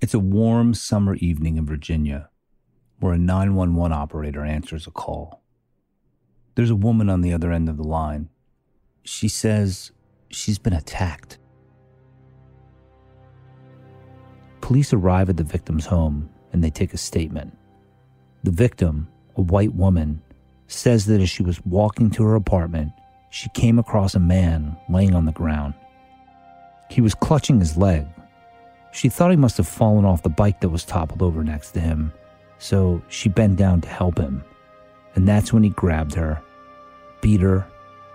It's a warm summer evening in Virginia where a 911 operator answers a call. There's a woman on the other end of the line. She says she's been attacked. Police arrive at the victim's home and they take a statement. The victim, a white woman, says that as she was walking to her apartment, she came across a man laying on the ground. He was clutching his leg. She thought he must have fallen off the bike that was toppled over next to him, so she bent down to help him. And that's when he grabbed her, beat her,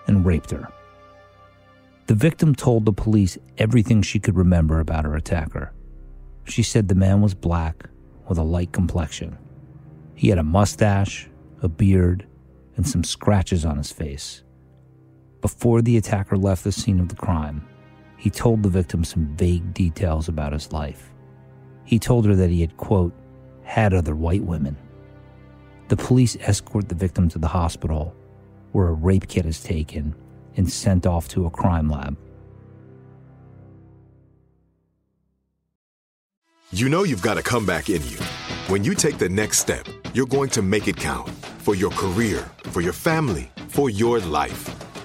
and raped her. The victim told the police everything she could remember about her attacker. She said the man was black with a light complexion. He had a mustache, a beard, and some scratches on his face. Before the attacker left the scene of the crime, he told the victim some vague details about his life. He told her that he had, quote, had other white women. The police escort the victim to the hospital, where a rape kit is taken and sent off to a crime lab. You know you've got a comeback in you. When you take the next step, you're going to make it count for your career, for your family, for your life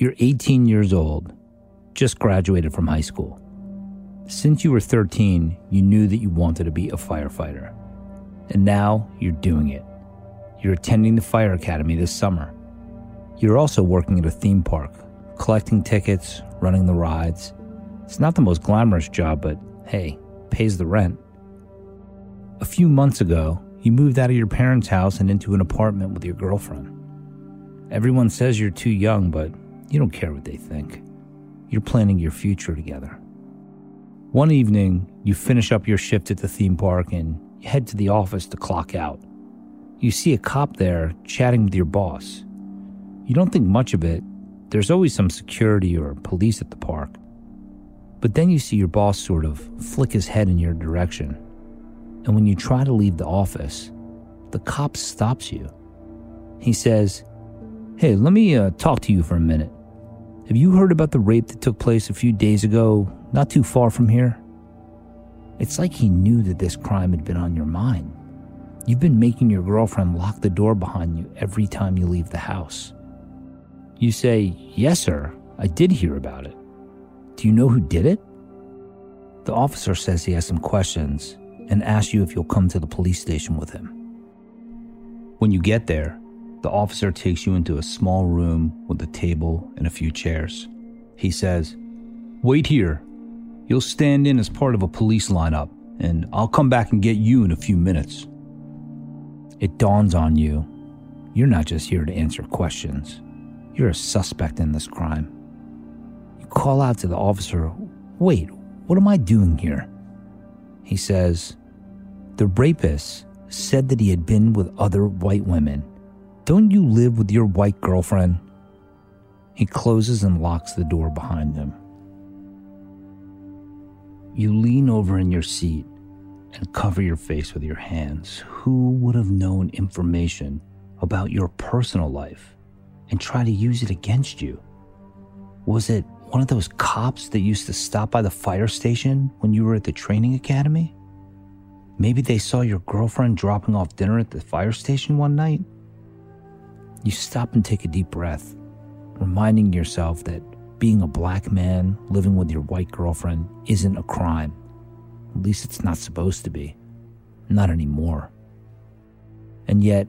You're 18 years old, just graduated from high school. Since you were 13, you knew that you wanted to be a firefighter. And now you're doing it. You're attending the fire academy this summer. You're also working at a theme park, collecting tickets, running the rides. It's not the most glamorous job, but hey, pays the rent. A few months ago, you moved out of your parents' house and into an apartment with your girlfriend. Everyone says you're too young, but you don't care what they think. You're planning your future together. One evening, you finish up your shift at the theme park and you head to the office to clock out. You see a cop there chatting with your boss. You don't think much of it. There's always some security or police at the park. But then you see your boss sort of flick his head in your direction. And when you try to leave the office, the cop stops you. He says, Hey, let me uh, talk to you for a minute. Have you heard about the rape that took place a few days ago, not too far from here? It's like he knew that this crime had been on your mind. You've been making your girlfriend lock the door behind you every time you leave the house. You say, Yes, sir, I did hear about it. Do you know who did it? The officer says he has some questions and asks you if you'll come to the police station with him. When you get there, the officer takes you into a small room with a table and a few chairs. He says, Wait here. You'll stand in as part of a police lineup, and I'll come back and get you in a few minutes. It dawns on you you're not just here to answer questions, you're a suspect in this crime. You call out to the officer, Wait, what am I doing here? He says, The rapist said that he had been with other white women. Don't you live with your white girlfriend? He closes and locks the door behind him. You lean over in your seat and cover your face with your hands. Who would have known information about your personal life and try to use it against you? Was it one of those cops that used to stop by the fire station when you were at the training academy? Maybe they saw your girlfriend dropping off dinner at the fire station one night? You stop and take a deep breath, reminding yourself that being a black man living with your white girlfriend isn't a crime. At least it's not supposed to be. Not anymore. And yet,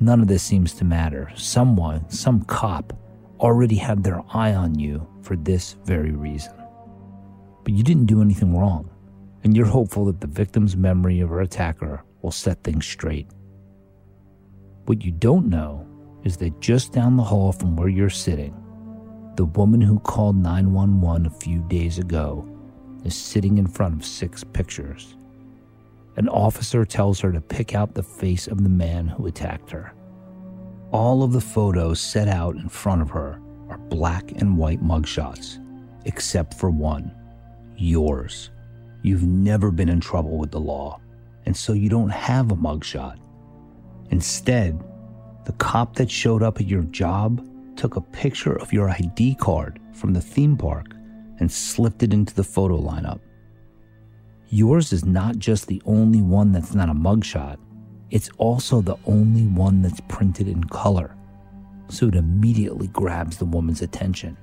none of this seems to matter. Someone, some cop, already had their eye on you for this very reason. But you didn't do anything wrong, and you're hopeful that the victim's memory of her attacker will set things straight. What you don't know is that just down the hall from where you're sitting, the woman who called 911 a few days ago is sitting in front of six pictures. An officer tells her to pick out the face of the man who attacked her. All of the photos set out in front of her are black and white mugshots, except for one yours. You've never been in trouble with the law, and so you don't have a mugshot. Instead, the cop that showed up at your job took a picture of your ID card from the theme park and slipped it into the photo lineup. Yours is not just the only one that's not a mugshot, it's also the only one that's printed in color, so it immediately grabs the woman's attention.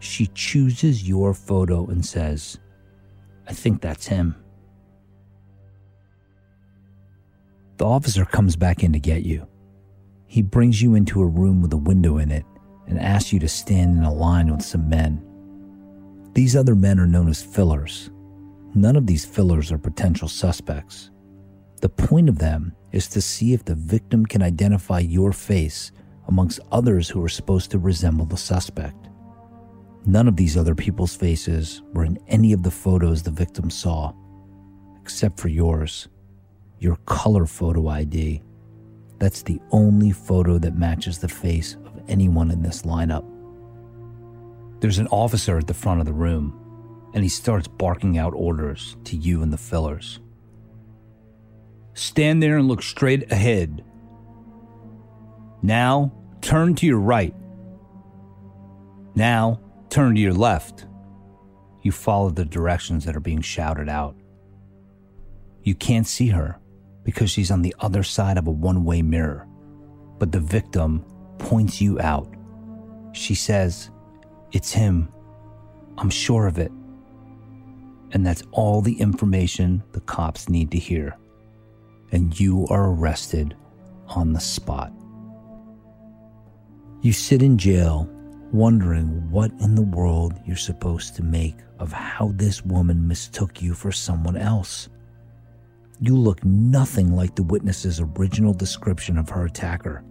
She chooses your photo and says, I think that's him. The officer comes back in to get you. He brings you into a room with a window in it and asks you to stand in a line with some men. These other men are known as fillers. None of these fillers are potential suspects. The point of them is to see if the victim can identify your face amongst others who are supposed to resemble the suspect. None of these other people's faces were in any of the photos the victim saw, except for yours, your color photo ID. That's the only photo that matches the face of anyone in this lineup. There's an officer at the front of the room, and he starts barking out orders to you and the fillers. Stand there and look straight ahead. Now, turn to your right. Now, turn to your left. You follow the directions that are being shouted out. You can't see her because she's on the other side of a one way mirror, but the victim points you out. She says, It's him. I'm sure of it. And that's all the information the cops need to hear and you are arrested on the spot. You sit in jail wondering what in the world you're supposed to make of how this woman mistook you for someone else. You look nothing like the witness's original description of her attacker.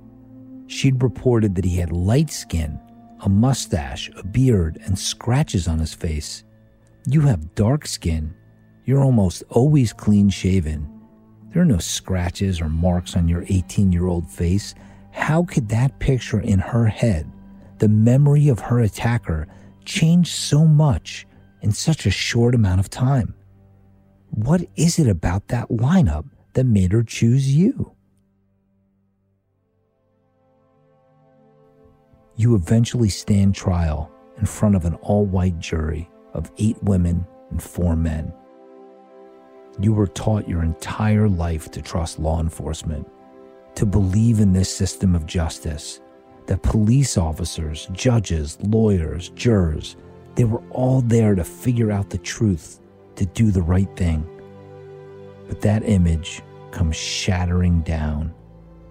She'd reported that he had light skin, a mustache, a beard, and scratches on his face. You have dark skin. You're almost always clean shaven there are no scratches or marks on your 18 year old face. How could that picture in her head, the memory of her attacker, change so much in such a short amount of time? What is it about that lineup that made her choose you? You eventually stand trial in front of an all white jury of eight women and four men. You were taught your entire life to trust law enforcement, to believe in this system of justice, that police officers, judges, lawyers, jurors, they were all there to figure out the truth, to do the right thing. But that image comes shattering down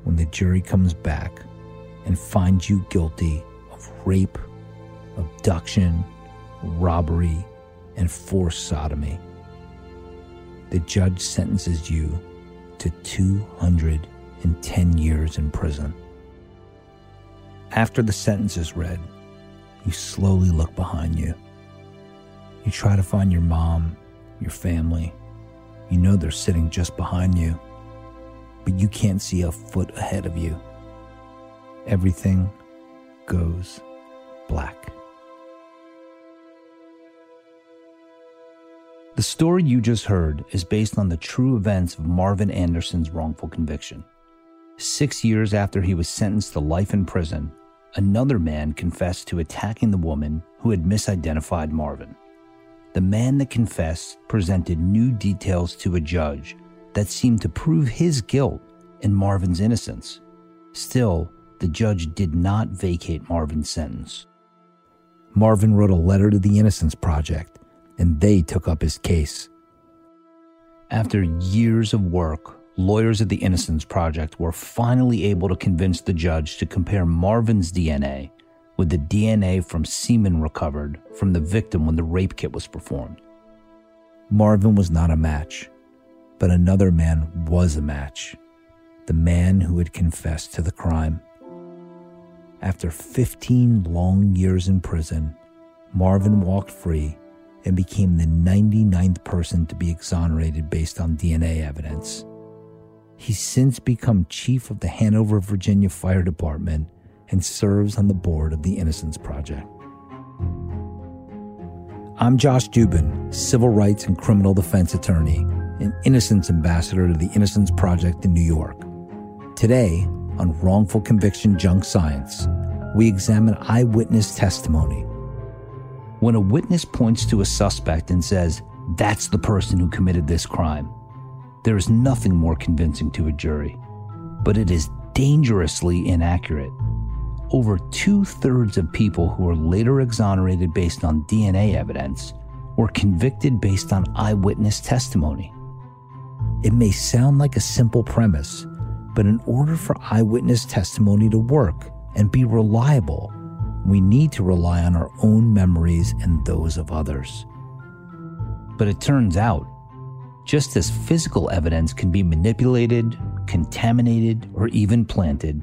when the jury comes back and finds you guilty of rape, abduction, robbery, and forced sodomy the judge sentences you to 250 and 10 years in prison. After the sentence is read, you slowly look behind you. You try to find your mom, your family. You know they're sitting just behind you, but you can't see a foot ahead of you. Everything goes black. The story you just heard is based on the true events of Marvin Anderson's wrongful conviction. Six years after he was sentenced to life in prison, another man confessed to attacking the woman who had misidentified Marvin. The man that confessed presented new details to a judge that seemed to prove his guilt and Marvin's innocence. Still, the judge did not vacate Marvin's sentence. Marvin wrote a letter to the Innocence Project, and they took up his case. After years of work, lawyers at the Innocence Project were finally able to convince the judge to compare Marvin's DNA with the DNA from semen recovered from the victim when the rape kit was performed. Marvin was not a match, but another man was a match the man who had confessed to the crime. After 15 long years in prison, Marvin walked free and became the 99th person to be exonerated based on DNA evidence. He's since become chief of the Hanover, Virginia Fire Department and serves on the board of the Innocence Project. I'm Josh Dubin, civil rights and criminal defense attorney and Innocence Ambassador to the Innocence Project in New York. Today, on Wrongful Conviction Junk Science, we examine eyewitness testimony. When a witness points to a suspect and says, That's the person who committed this crime, there is nothing more convincing to a jury, but it is dangerously inaccurate. Over two thirds of people who were later exonerated based on DNA evidence were convicted based on eyewitness testimony. It may sound like a simple premise, but in order for eyewitness testimony to work and be reliable, we need to rely on our own memories and those of others. But it turns out, just as physical evidence can be manipulated, contaminated, or even planted,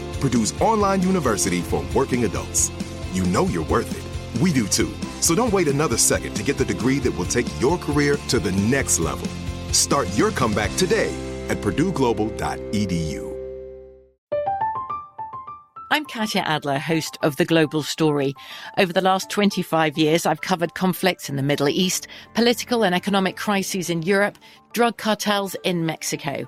Purdue's online university for working adults. You know you're worth it. We do too. So don't wait another second to get the degree that will take your career to the next level. Start your comeback today at purdueglobal.edu. I'm Katya Adler, host of The Global Story. Over the last 25 years, I've covered conflicts in the Middle East, political and economic crises in Europe, drug cartels in Mexico.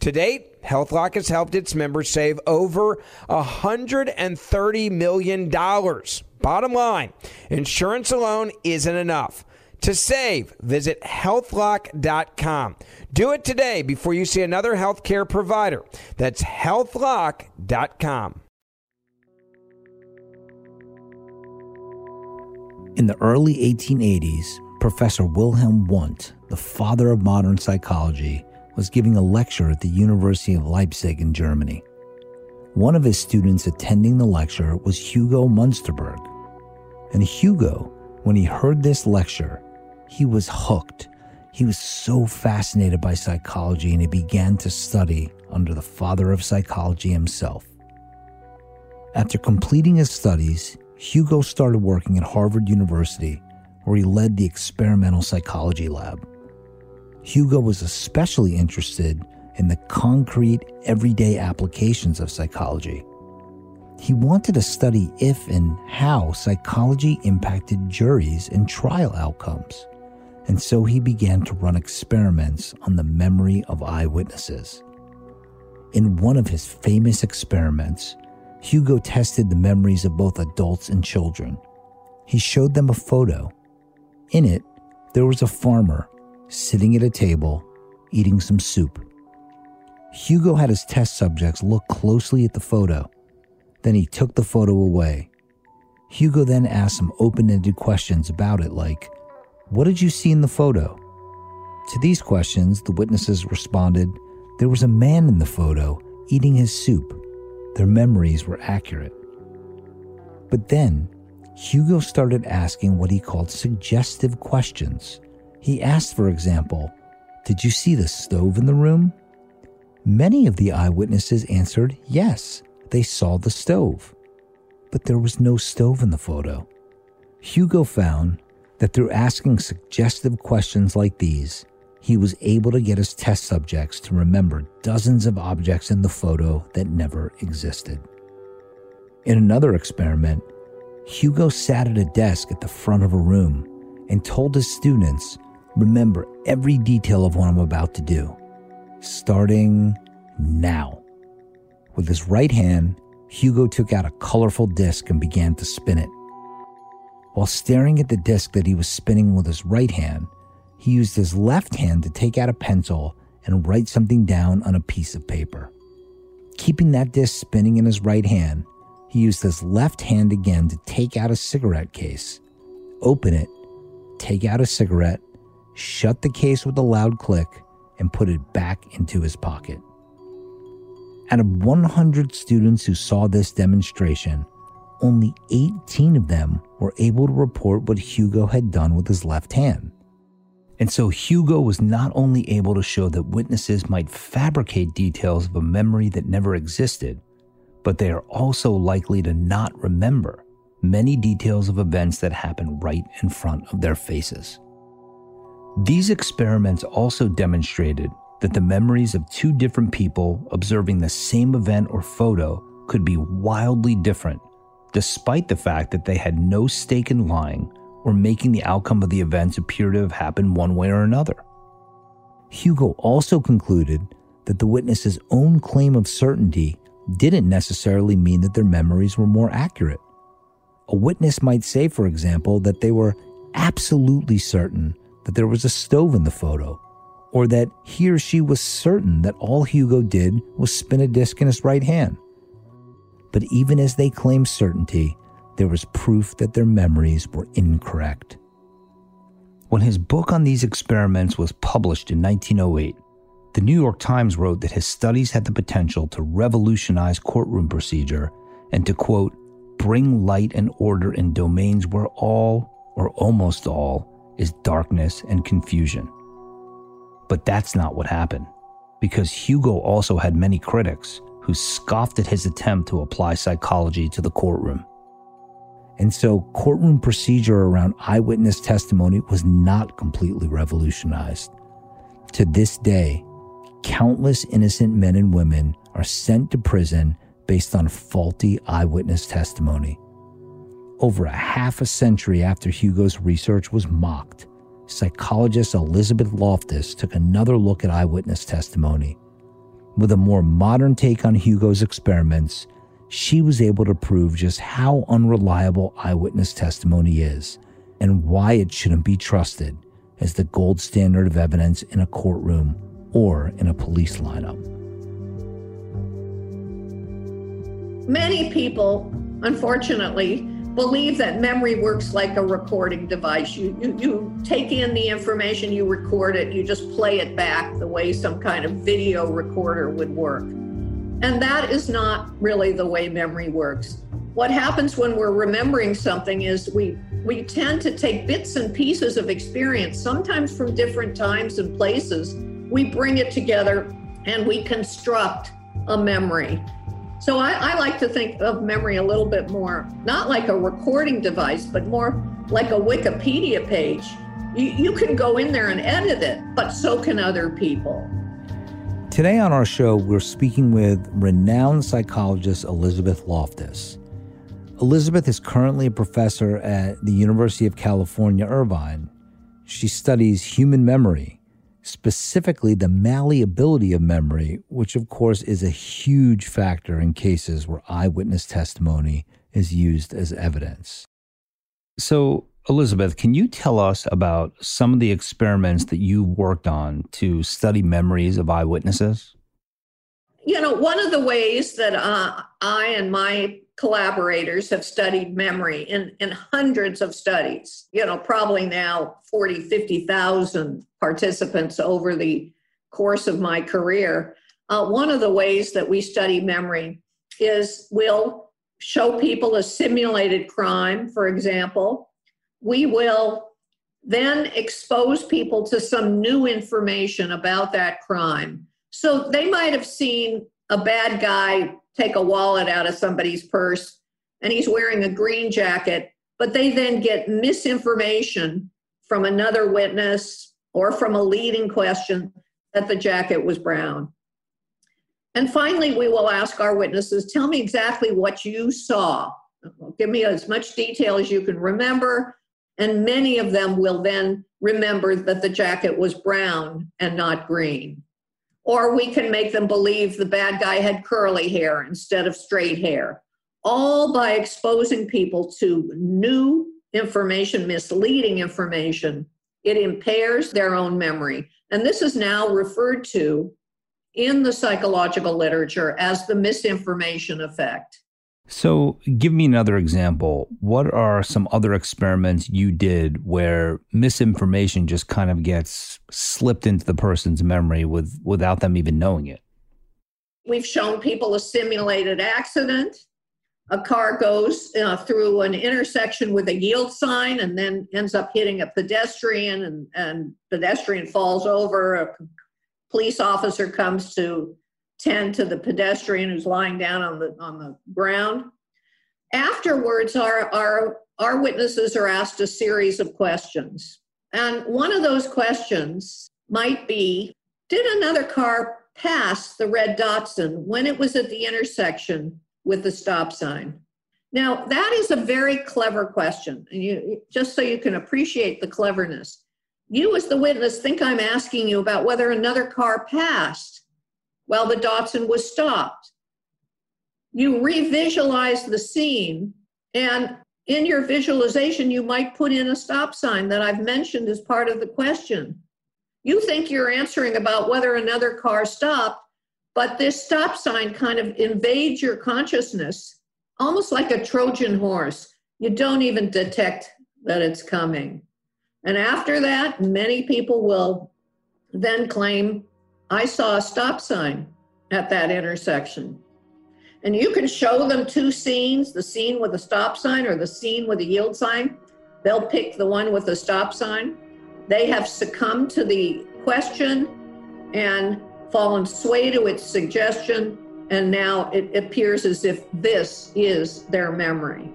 To date, HealthLock has helped its members save over $130 million. Bottom line, insurance alone isn't enough. To save, visit healthlock.com. Do it today before you see another healthcare provider. That's healthlock.com. In the early 1880s, Professor Wilhelm Wundt, the father of modern psychology, was giving a lecture at the University of Leipzig in Germany. One of his students attending the lecture was Hugo Munsterberg. And Hugo, when he heard this lecture, he was hooked. He was so fascinated by psychology and he began to study under the father of psychology himself. After completing his studies, Hugo started working at Harvard University, where he led the experimental psychology lab. Hugo was especially interested in the concrete, everyday applications of psychology. He wanted to study if and how psychology impacted juries and trial outcomes. And so he began to run experiments on the memory of eyewitnesses. In one of his famous experiments, Hugo tested the memories of both adults and children. He showed them a photo. In it, there was a farmer sitting at a table, eating some soup. Hugo had his test subjects look closely at the photo. Then he took the photo away. Hugo then asked some open ended questions about it, like, What did you see in the photo? To these questions, the witnesses responded, There was a man in the photo eating his soup. Their memories were accurate. But then, Hugo started asking what he called suggestive questions. He asked, for example, Did you see the stove in the room? Many of the eyewitnesses answered yes, they saw the stove. But there was no stove in the photo. Hugo found that through asking suggestive questions like these, he was able to get his test subjects to remember dozens of objects in the photo that never existed. In another experiment, Hugo sat at a desk at the front of a room and told his students Remember every detail of what I'm about to do, starting now. With his right hand, Hugo took out a colorful disc and began to spin it. While staring at the disc that he was spinning with his right hand, he used his left hand to take out a pencil and write something down on a piece of paper. Keeping that disc spinning in his right hand, he used his left hand again to take out a cigarette case, open it, take out a cigarette, shut the case with a loud click, and put it back into his pocket. Out of 100 students who saw this demonstration, only 18 of them were able to report what Hugo had done with his left hand. And so Hugo was not only able to show that witnesses might fabricate details of a memory that never existed, but they are also likely to not remember many details of events that happen right in front of their faces. These experiments also demonstrated that the memories of two different people observing the same event or photo could be wildly different, despite the fact that they had no stake in lying or making the outcome of the events appear to have happened one way or another. Hugo also concluded that the witness's own claim of certainty didn't necessarily mean that their memories were more accurate. A witness might say, for example, that they were absolutely certain that there was a stove in the photo, or that he or she was certain that all Hugo did was spin a disc in his right hand. But even as they claimed certainty, there was proof that their memories were incorrect. When his book on these experiments was published in 1908, the New York Times wrote that his studies had the potential to revolutionize courtroom procedure and to, quote, bring light and order in domains where all, or almost all, is darkness and confusion. But that's not what happened, because Hugo also had many critics who scoffed at his attempt to apply psychology to the courtroom. And so, courtroom procedure around eyewitness testimony was not completely revolutionized. To this day, countless innocent men and women are sent to prison based on faulty eyewitness testimony. Over a half a century after Hugo's research was mocked, psychologist Elizabeth Loftus took another look at eyewitness testimony. With a more modern take on Hugo's experiments, she was able to prove just how unreliable eyewitness testimony is and why it shouldn't be trusted as the gold standard of evidence in a courtroom or in a police lineup. Many people, unfortunately, believe that memory works like a recording device. You, you, you take in the information, you record it, you just play it back the way some kind of video recorder would work. And that is not really the way memory works. What happens when we're remembering something is we we tend to take bits and pieces of experience, sometimes from different times and places. We bring it together and we construct a memory. So I, I, like to think of memory a little bit more, not like a recording device, but more like a Wikipedia page. You, you can go in there and edit it, but so can other people. Today on our show, we're speaking with renowned psychologist Elizabeth Loftus. Elizabeth is currently a professor at the University of California, Irvine. She studies human memory, specifically the malleability of memory, which, of course, is a huge factor in cases where eyewitness testimony is used as evidence. So, Elizabeth, can you tell us about some of the experiments that you worked on to study memories of eyewitnesses? You know, one of the ways that uh, I and my collaborators have studied memory in, in hundreds of studies, you know, probably now 40, 50,000 participants over the course of my career. Uh, one of the ways that we study memory is we'll show people a simulated crime, for example. We will then expose people to some new information about that crime. So they might have seen a bad guy take a wallet out of somebody's purse and he's wearing a green jacket, but they then get misinformation from another witness or from a leading question that the jacket was brown. And finally, we will ask our witnesses tell me exactly what you saw. Give me as much detail as you can remember. And many of them will then remember that the jacket was brown and not green or we can make them believe the bad guy had curly hair instead of straight hair, all by exposing people to new information, misleading information. It impairs their own memory. And this is now referred to in the psychological literature as the misinformation effect. So, give me another example. What are some other experiments you did where misinformation just kind of gets slipped into the person's memory with without them even knowing it? We've shown people a simulated accident. A car goes uh, through an intersection with a yield sign and then ends up hitting a pedestrian, and, and pedestrian falls over. A police officer comes to tend to the pedestrian who's lying down on the on the ground. Afterwards, our our our witnesses are asked a series of questions. And one of those questions might be Did another car pass the red Datsun when it was at the intersection with the stop sign? Now, that is a very clever question. And you, just so you can appreciate the cleverness, you, as the witness, think I'm asking you about whether another car passed while the Datsun was stopped. You revisualize the scene, and in your visualization, you might put in a stop sign that I've mentioned as part of the question. You think you're answering about whether another car stopped, but this stop sign kind of invades your consciousness almost like a Trojan horse. You don't even detect that it's coming. And after that, many people will then claim I saw a stop sign at that intersection. And you can show them two scenes the scene with a stop sign or the scene with a yield sign. They'll pick the one with the stop sign. They have succumbed to the question and fallen sway to its suggestion, and now it appears as if this is their memory.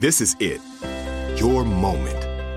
This is it. Your moment.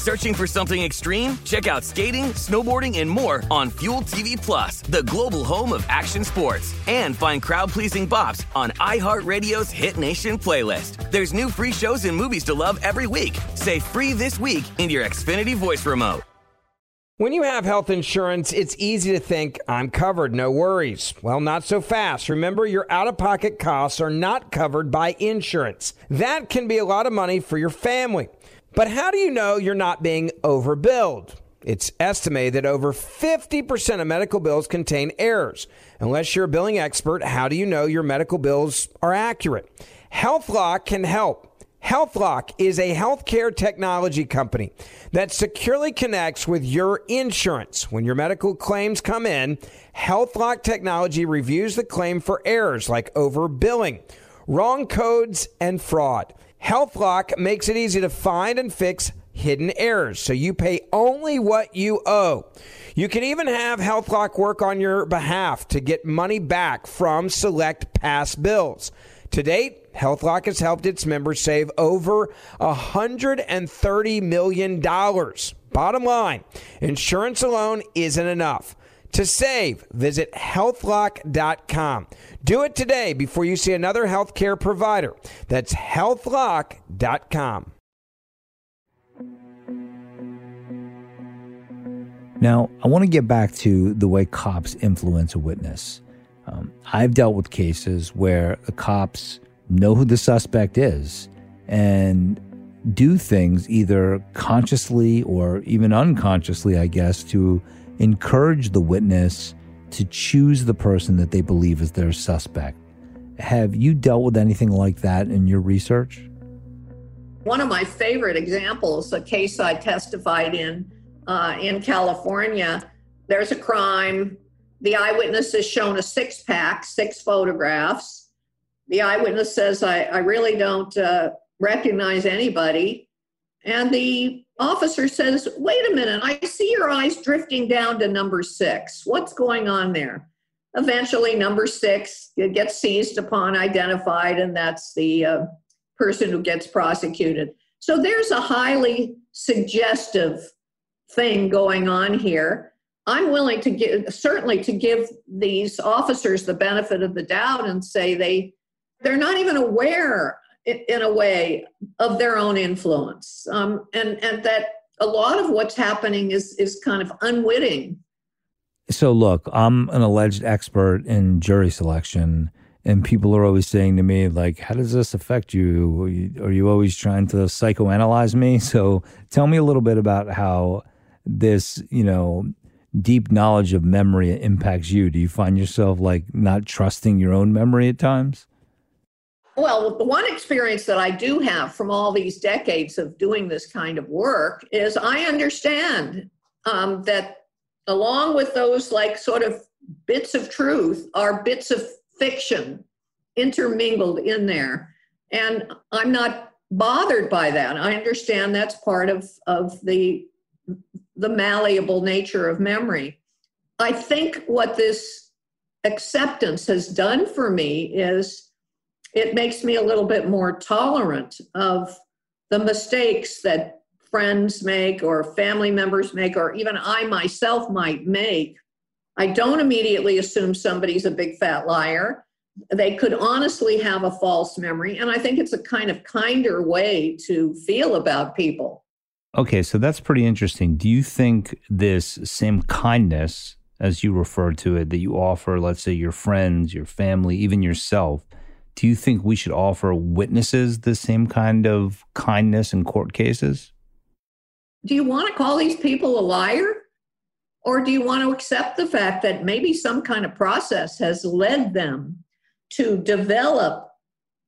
Searching for something extreme? Check out skating, snowboarding, and more on Fuel TV Plus, the global home of action sports. And find crowd-pleasing bops on iHeartRadio's Hit Nation playlist. There's new free shows and movies to love every week. Say free this week in your Xfinity voice remote. When you have health insurance, it's easy to think, I'm covered, no worries. Well, not so fast. Remember, your out of pocket costs are not covered by insurance. That can be a lot of money for your family. But how do you know you're not being overbilled? It's estimated that over 50% of medical bills contain errors. Unless you're a billing expert, how do you know your medical bills are accurate? HealthLock can help. HealthLock is a healthcare technology company that securely connects with your insurance. When your medical claims come in, HealthLock technology reviews the claim for errors like overbilling, wrong codes, and fraud. HealthLock makes it easy to find and fix hidden errors so you pay only what you owe. You can even have HealthLock work on your behalf to get money back from select past bills. To date, HealthLock has helped its members save over $130 million. Bottom line, insurance alone isn't enough. To save, visit healthlock.com. Do it today before you see another healthcare provider. That's healthlock.com. Now, I want to get back to the way cops influence a witness. Um, I've dealt with cases where the cops know who the suspect is and do things either consciously or even unconsciously, I guess, to encourage the witness to choose the person that they believe is their suspect. Have you dealt with anything like that in your research? One of my favorite examples, a case I testified in uh, in California, there's a crime. The eyewitness is shown a six pack, six photographs. The eyewitness says, I, I really don't uh, recognize anybody. And the officer says, Wait a minute, I see your eyes drifting down to number six. What's going on there? Eventually, number six gets seized upon, identified, and that's the uh, person who gets prosecuted. So there's a highly suggestive thing going on here. I'm willing to give certainly to give these officers the benefit of the doubt and say they they're not even aware in a way of their own influence um, and and that a lot of what's happening is is kind of unwitting So, look, I'm an alleged expert in jury selection, and people are always saying to me, like, how does this affect you? Are you, are you always trying to psychoanalyze me? So, tell me a little bit about how this, you know, deep knowledge of memory impacts you. Do you find yourself like not trusting your own memory at times? Well, the one experience that I do have from all these decades of doing this kind of work is I understand um, that along with those like sort of bits of truth are bits of fiction intermingled in there. And I'm not bothered by that. I understand that's part of, of the, the malleable nature of memory. I think what this acceptance has done for me is it makes me a little bit more tolerant of the mistakes that friends make or family members make or even I myself might make. I don't immediately assume somebody's a big fat liar. They could honestly have a false memory. And I think it's a kind of kinder way to feel about people. Okay, so that's pretty interesting. Do you think this same kindness, as you refer to it, that you offer, let's say, your friends, your family, even yourself, do you think we should offer witnesses the same kind of kindness in court cases? Do you want to call these people a liar? Or do you want to accept the fact that maybe some kind of process has led them to develop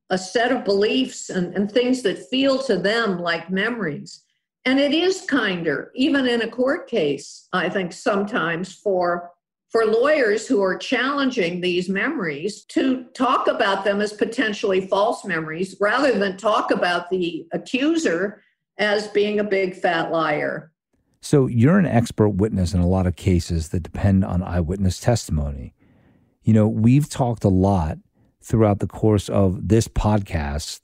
a set of beliefs and, and things that feel to them like memories? And it is kinder, even in a court case, I think sometimes for for lawyers who are challenging these memories to talk about them as potentially false memories rather than talk about the accuser as being a big fat liar. So, you're an expert witness in a lot of cases that depend on eyewitness testimony. You know, we've talked a lot throughout the course of this podcast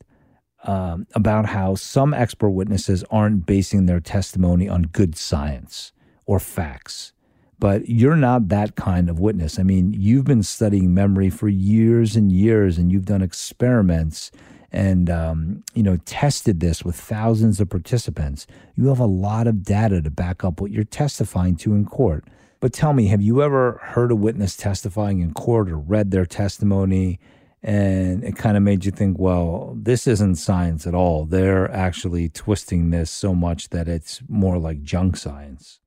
um, about how some expert witnesses aren't basing their testimony on good science or facts but you're not that kind of witness. I mean, you've been studying memory for years and years, and you've done experiments and um, you know tested this with thousands of participants. You have a lot of data to back up what you're testifying to in court. But tell me, have you ever heard a witness testifying in court or read their testimony? And it kind of made you think, well, this isn't science at all. They're actually twisting this so much that it's more like junk science.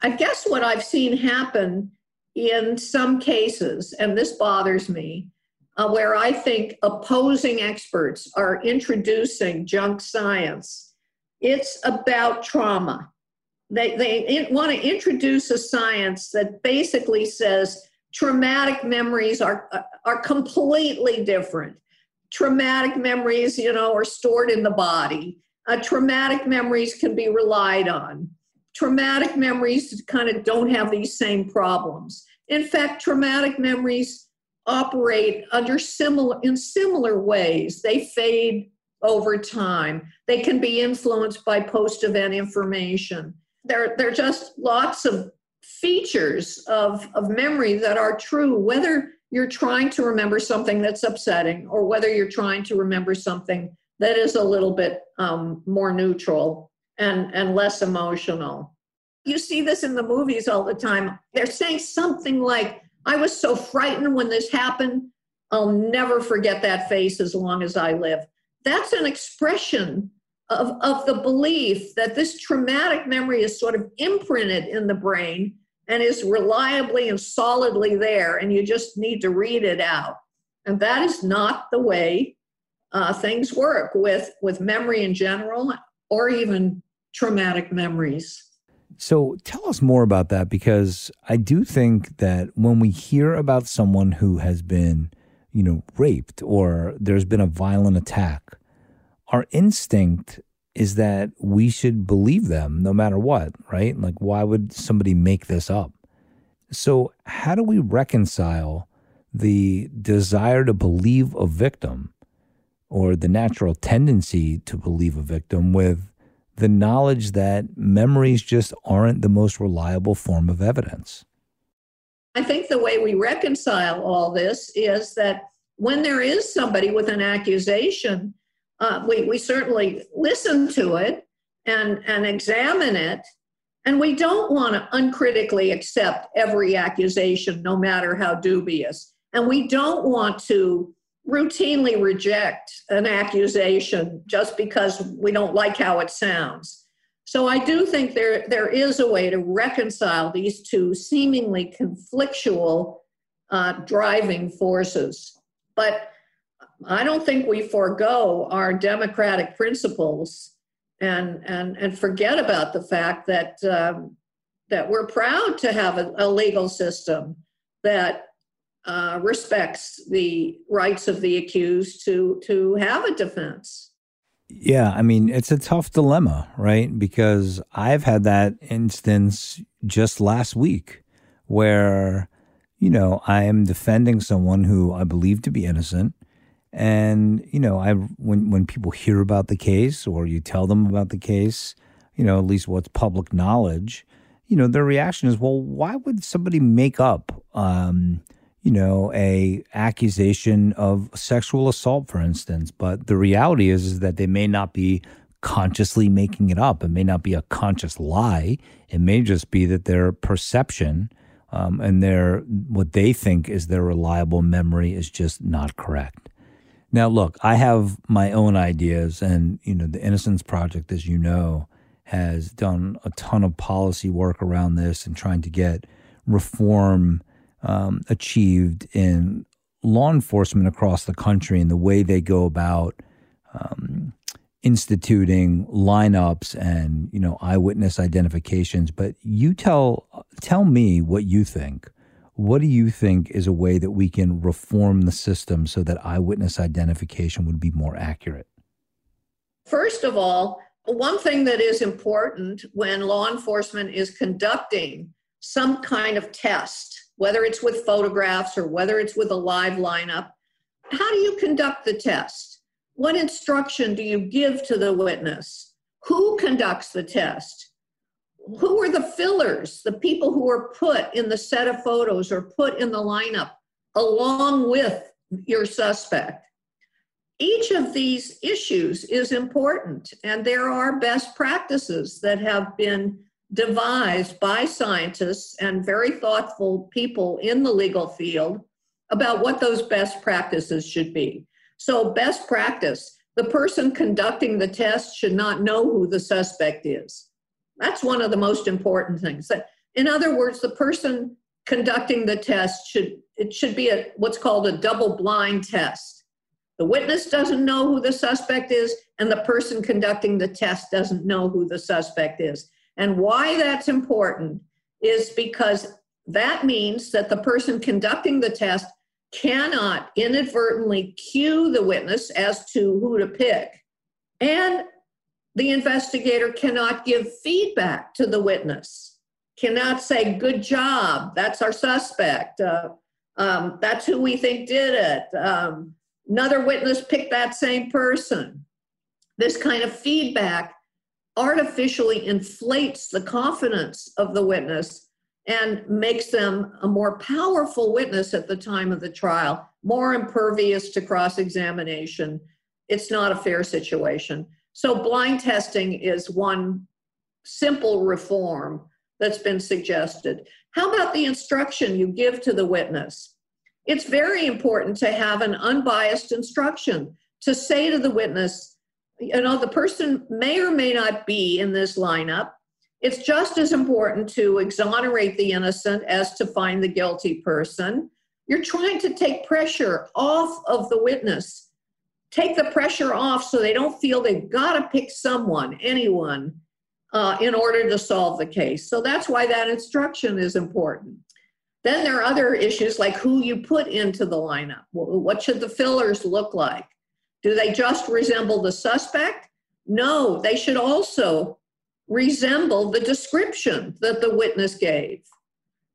I guess what I've seen happen in some cases, and this bothers me, uh, where I think opposing experts are introducing junk science, it's about trauma. They, they want to introduce a science that basically says traumatic memories are, are completely different. Traumatic memories, you know, are stored in the body. Uh, traumatic memories can be relied on traumatic memories kind of don't have these same problems. In fact, traumatic memories operate under similar in similar ways. They fade over time. They can be influenced by post-event information. There, there are just lots of features of, of memory that are true, whether you're trying to remember something that's upsetting or whether you're trying to remember something that is a little bit um, more neutral and, and less emotional. You see this in the movies all the time. They're saying something like, I was so frightened when this happened. I'll never forget that face as long as I live. That's an expression of, of the belief that this traumatic memory is sort of imprinted in the brain and is reliably and solidly there, and you just need to read it out. And that is not the way uh, things work with, with memory in general or even traumatic memories. So tell us more about that because I do think that when we hear about someone who has been, you know, raped or there's been a violent attack, our instinct is that we should believe them no matter what, right? Like, why would somebody make this up? So, how do we reconcile the desire to believe a victim or the natural tendency to believe a victim with the knowledge that memories just aren't the most reliable form of evidence. I think the way we reconcile all this is that when there is somebody with an accusation, uh, we, we certainly listen to it and, and examine it. And we don't want to uncritically accept every accusation, no matter how dubious. And we don't want to routinely reject an accusation just because we don't like how it sounds. So I do think there, there is a way to reconcile these two seemingly conflictual uh, driving forces. But I don't think we forego our democratic principles and, and, and forget about the fact that, um, that we're proud to have a, a legal system that uh, respects the rights of the accused to to have a defense. Yeah, I mean it's a tough dilemma, right? Because I've had that instance just last week where you know I am defending someone who I believe to be innocent, and you know I when when people hear about the case or you tell them about the case, you know at least what's public knowledge, you know their reaction is, well, why would somebody make up? Um, you know, a accusation of sexual assault, for instance. But the reality is, is that they may not be consciously making it up. It may not be a conscious lie. It may just be that their perception um, and their what they think is their reliable memory is just not correct. Now, look, I have my own ideas, and you know, the Innocence Project, as you know, has done a ton of policy work around this and trying to get reform um, achieved in law enforcement across the country and the way they go about um, instituting lineups and you know eyewitness identifications. But you tell tell me what you think. What do you think is a way that we can reform the system so that eyewitness identification would be more accurate? First of all, one thing that is important when law enforcement is conducting some kind of test whether it's with photographs or whether it's with a live lineup. How do you conduct the test? What instruction do you give to the witness? Who conducts the test? Who are the fillers, the people who are put in the set of photos or put in the lineup along with your suspect? Each of these issues is important, and there are best practices that have been devised by scientists and very thoughtful people in the legal field about what those best practices should be. So, best practice the person conducting the test should not know who the suspect is. That's one of the most important things. In other words, the person conducting the test should it should be a what's called a double blind test. The witness doesn't know who the suspect is, and the person conducting the test doesn't know who the suspect is. And why that's important is because that means that the person conducting the test cannot inadvertently cue the witness as to who to pick. And the investigator cannot give feedback to the witness, cannot say, Good job, that's our suspect, uh, um, that's who we think did it. Um, another witness picked that same person. This kind of feedback artificially inflates the confidence of the witness and makes them a more powerful witness at the time of the trial, more impervious to cross examination. It's not a fair situation. So, blind testing is one simple reform that's been suggested. How about the instruction you give to the witness? It's very important to have an unbiased instruction to say to the witness, you know, the person may or may not be in this lineup. It's just as important to exonerate the innocent as to find the guilty person. You're trying to take pressure off of the witness. Take the pressure off so they don't feel they've got to pick someone, anyone, uh, in order to solve the case. So that's why that instruction is important. Then there are other issues like who you put into the lineup. What should the fillers look like? Do they just resemble the suspect? No, they should also resemble the description that the witness gave.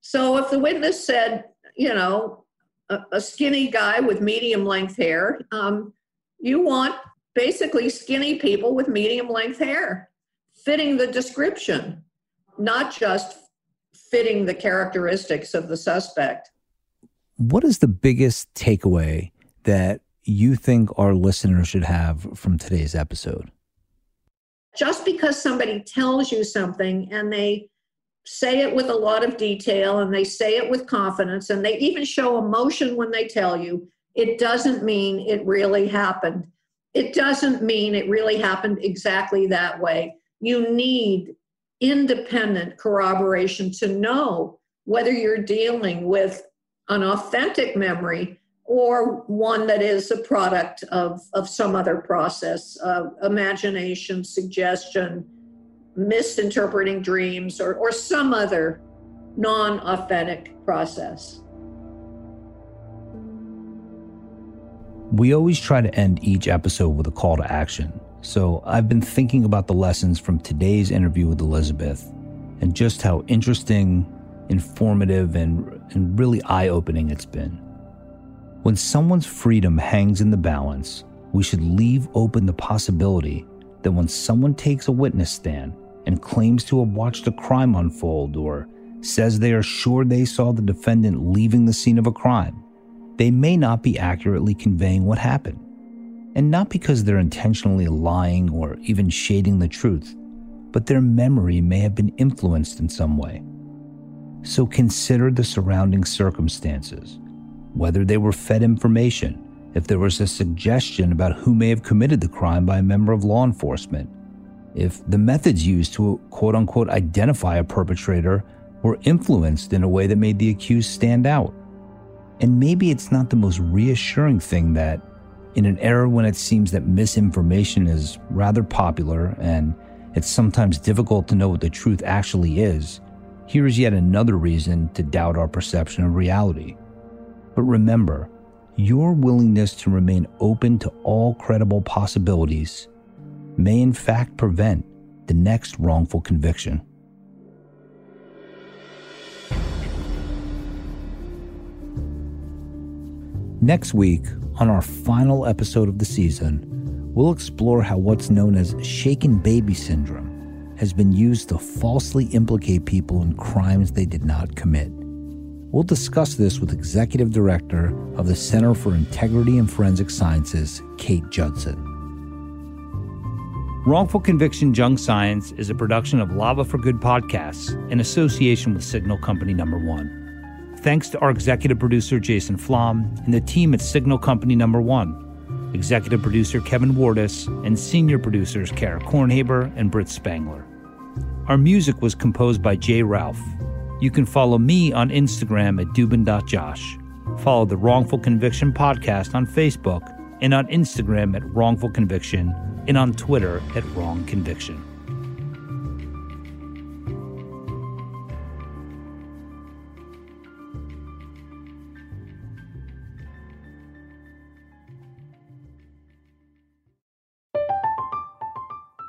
So if the witness said, you know, a, a skinny guy with medium length hair, um, you want basically skinny people with medium length hair fitting the description, not just fitting the characteristics of the suspect. What is the biggest takeaway that you think our listeners should have from today's episode? Just because somebody tells you something and they say it with a lot of detail and they say it with confidence and they even show emotion when they tell you, it doesn't mean it really happened. It doesn't mean it really happened exactly that way. You need independent corroboration to know whether you're dealing with an authentic memory or one that is a product of, of some other process, uh, imagination, suggestion, misinterpreting dreams, or, or some other non authentic process. We always try to end each episode with a call to action. So I've been thinking about the lessons from today's interview with Elizabeth and just how interesting, informative, and, and really eye opening it's been. When someone's freedom hangs in the balance, we should leave open the possibility that when someone takes a witness stand and claims to have watched a crime unfold or says they are sure they saw the defendant leaving the scene of a crime, they may not be accurately conveying what happened. And not because they're intentionally lying or even shading the truth, but their memory may have been influenced in some way. So consider the surrounding circumstances, whether they were fed information, if there was a suggestion about who may have committed the crime by a member of law enforcement, if the methods used to quote unquote identify a perpetrator were influenced in a way that made the accused stand out. And maybe it's not the most reassuring thing that, in an era when it seems that misinformation is rather popular and it's sometimes difficult to know what the truth actually is, here is yet another reason to doubt our perception of reality. But remember, your willingness to remain open to all credible possibilities may in fact prevent the next wrongful conviction. Next week, on our final episode of the season, we'll explore how what's known as shaken baby syndrome has been used to falsely implicate people in crimes they did not commit. We'll discuss this with Executive Director of the Center for Integrity and Forensic Sciences, Kate Judson. Wrongful Conviction Junk Science is a production of Lava for Good podcasts in association with Signal Company Number One. Thanks to our executive producer, Jason Flom, and the team at Signal Company Number One, executive producer Kevin Wardis, and senior producers Kara Kornhaber and Britt Spangler. Our music was composed by Jay Ralph. You can follow me on Instagram at Dubin.Josh. Follow the Wrongful Conviction podcast on Facebook and on Instagram at Wrongful Conviction and on Twitter at Wrong Conviction.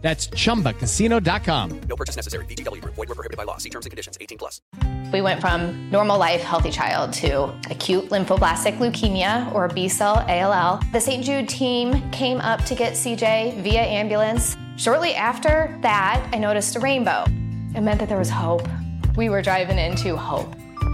That's ChumbaCasino.com. No purchase necessary. VGW. Void were prohibited by law. See terms and conditions. 18 plus. We went from normal life, healthy child to acute lymphoblastic leukemia or B-cell ALL. The St. Jude team came up to get CJ via ambulance. Shortly after that, I noticed a rainbow. It meant that there was hope. We were driving into hope.